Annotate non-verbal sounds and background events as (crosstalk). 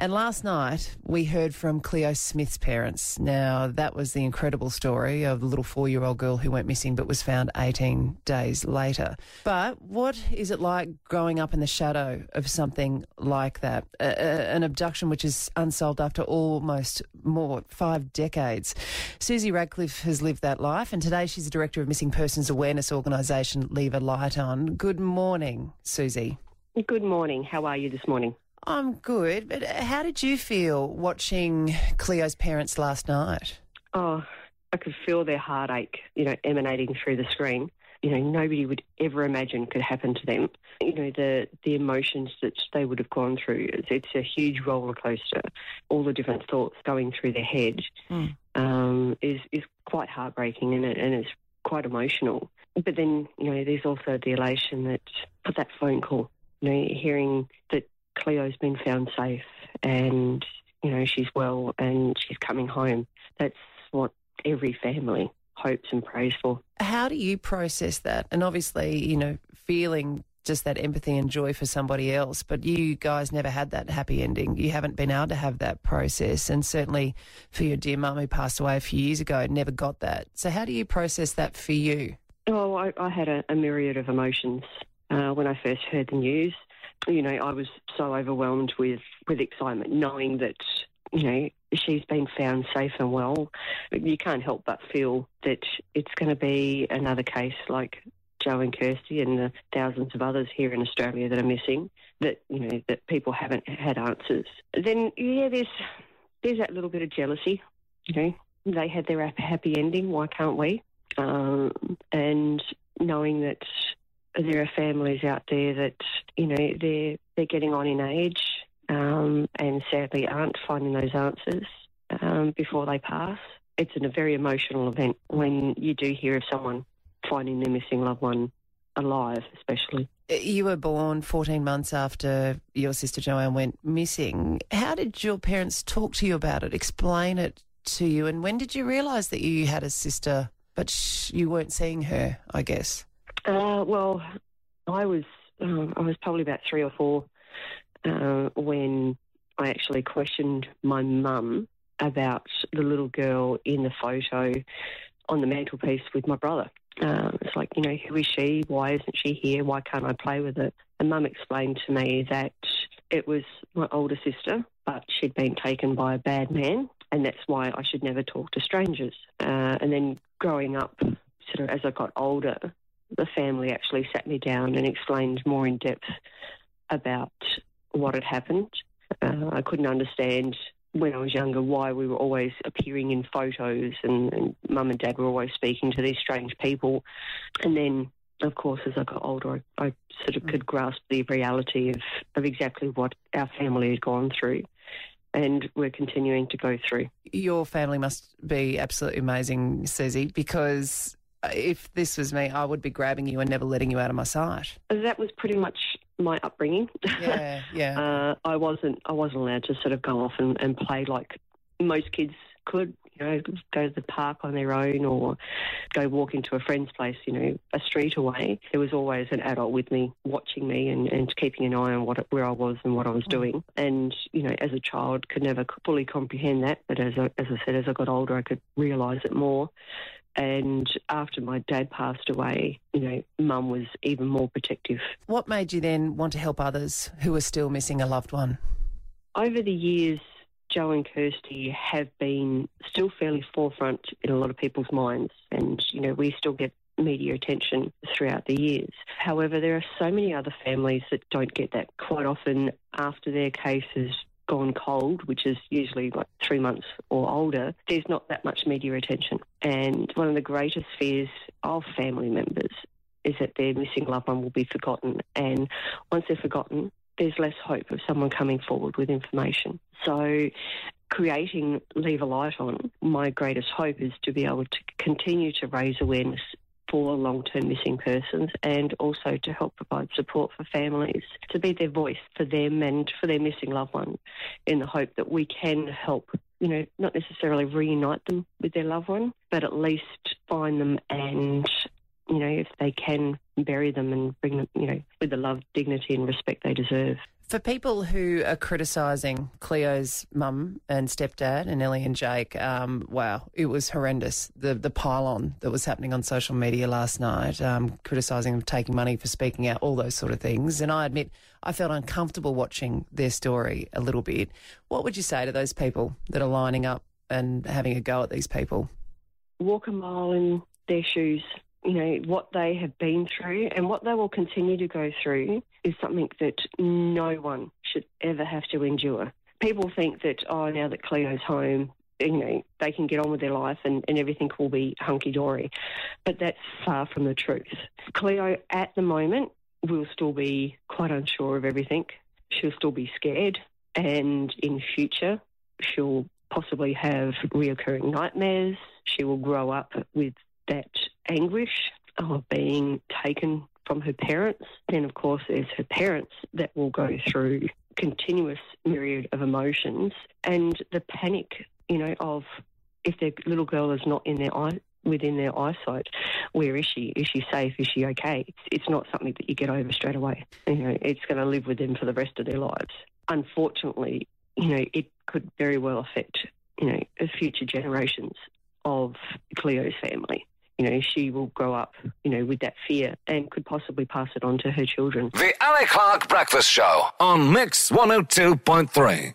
And last night we heard from Cleo Smith's parents. Now, that was the incredible story of the little four year old girl who went missing but was found 18 days later. But what is it like growing up in the shadow of something like that? Uh, an abduction which is unsolved after almost more five decades. Suzie Ratcliffe has lived that life, and today she's the director of missing persons awareness organisation Leave a Light On. Good morning, Suzie. Good morning. How are you this morning? I'm good, but how did you feel watching Cleo's parents last night? Oh, I could feel their heartache, you know, emanating through the screen. You know, nobody would ever imagine could happen to them. You know, the the emotions that they would have gone through. It's, it's a huge roller coaster. All the different thoughts going through their head mm. um, is is quite heartbreaking, and, it, and it's quite emotional. But then, you know, there's also the elation that for that phone call. You know, hearing that Cleo's been found safe and, you know, she's well and she's coming home. That's what every family hopes and prays for. How do you process that? And obviously, you know, feeling just that empathy and joy for somebody else, but you guys never had that happy ending. You haven't been able to have that process. And certainly for your dear mum who passed away a few years ago, never got that. So, how do you process that for you? Oh, I, I had a, a, myriad of emotions uh, when I first heard the news you know, I was so overwhelmed with, with excitement, knowing that, you know, she's been found safe and well. You can't help but feel that it's going to be another case like Joe and Kirste and the thousands of others here in Australia that are missing, that, you know, that people haven't had answers. Then, yeah, there's, there's that little bit of jealousy, you know, they had their happy ending, why can't we? Um, and knowing that there are families out there that you know they're they're getting on in age um, and sadly aren't finding those answers um, before they pass. It's a very emotional event when you do hear of someone finding their missing loved one alive, especially. You were born 14 months after your sister Joanne went missing. How did your parents talk to you about it, explain it to you, and when did you realise that you had a sister but sh- you weren't seeing her, I guess? Uh, well, I was um, I was probably about three or four uh, when I actually questioned my mum about the little girl in the photo on the mantelpiece with my brother. Um, it's like, you know, who is she? Why isn't she here? Why can't I play with it? And mum explained to me that it was my older sister, but she'd been taken by a bad man, and that's why I should never talk to strangers. Uh, and then growing up, sort of as I got older, the family actually sat me down and explained more in depth about what had happened. Uh, I couldn't understand when I was younger why we were always appearing in photos and, and mum and dad were always speaking to these strange people. And then, of course, as I got older, I, I sort of could grasp the reality of, of exactly what our family had gone through and we're continuing to go through. Your family must be absolutely amazing, Suzie, because if this was me, I would be grabbing you and never letting you out of my sight. That was pretty much my upbringing. Yeah, (laughs) yeah. uh, I wasn't, I wasn't allowed to sort of go off and, and play like most kids could. You know, go to the park on their own or go walk into a friend's place. You know, a street away. There was always an adult with me, watching me and, and keeping an eye on what where I was and what I was mm. doing. And you know, as a child, could never fully comprehend that. But as I, as I said, as I got older, I could realise it more. And after my dad passed away, you know, mum was even more protective. What made you then want to help others who are still missing a loved one? Over the years, Joe and Kirste have been still fairly forefront in a lot of people's minds. And, you know, we still get media attention throughout the years. However, there are so many other families that don't get that. Quite often, after their cases gone cold, which is usually like three months or older, there's not that much media attention. And one of the greatest fears of family members is that their missing loved one will be forgotten. And once they're forgotten, there's less hope of someone coming forward with information. So, creating Leave a Light On, my greatest hope is to be able to continue to raise awareness for long term missing persons and also to help provide support for families to be their voice for them and for their missing loved one in the hope that we can help, you know, not necessarily reunite them with their loved one, but at least find them and, you know, if they can bury them and bring them, you know, with the love, dignity and respect they deserve. For people who are criticising Cleo's mum and stepdad and Ellie and Jake, um, wow, it was horrendous. The the pile-on that was happening on social media last night, um, criticising them taking money for speaking out, all those sort of things. And I admit, I felt uncomfortable watching their story a little bit. What would you say to those people that are lining up and having a go at these people? Walk a mile in their shoes you know, what they have been through and what they will continue to go through is something that no one should ever have to endure. People think that, oh, now that Cleo's home, you know, they can get on with their life and, and everything will be hunky dory. But that's far from the truth. Cleo, at the moment, will still be quite unsure of everything. She'll still be scared. And in future, she'll possibly have reoccurring nightmares. She will grow up with that anguish of being taken from her parents. Then, of course, there's her parents that will go through continuous myriad of emotions and the panic, you know, of if their little girl is not in their eye, within their eyesight. Where is she? Is she safe? Is she okay? It's, it's not something that you get over straight away. You know, it's going to live with them for the rest of their lives. Unfortunately, you know, it could very well affect, you know, future generations of Cleo's family you know, she will grow up, you know, with that fear and could possibly pass it on to her children. The Ali Clarke Breakfast Show on Mix 102.3.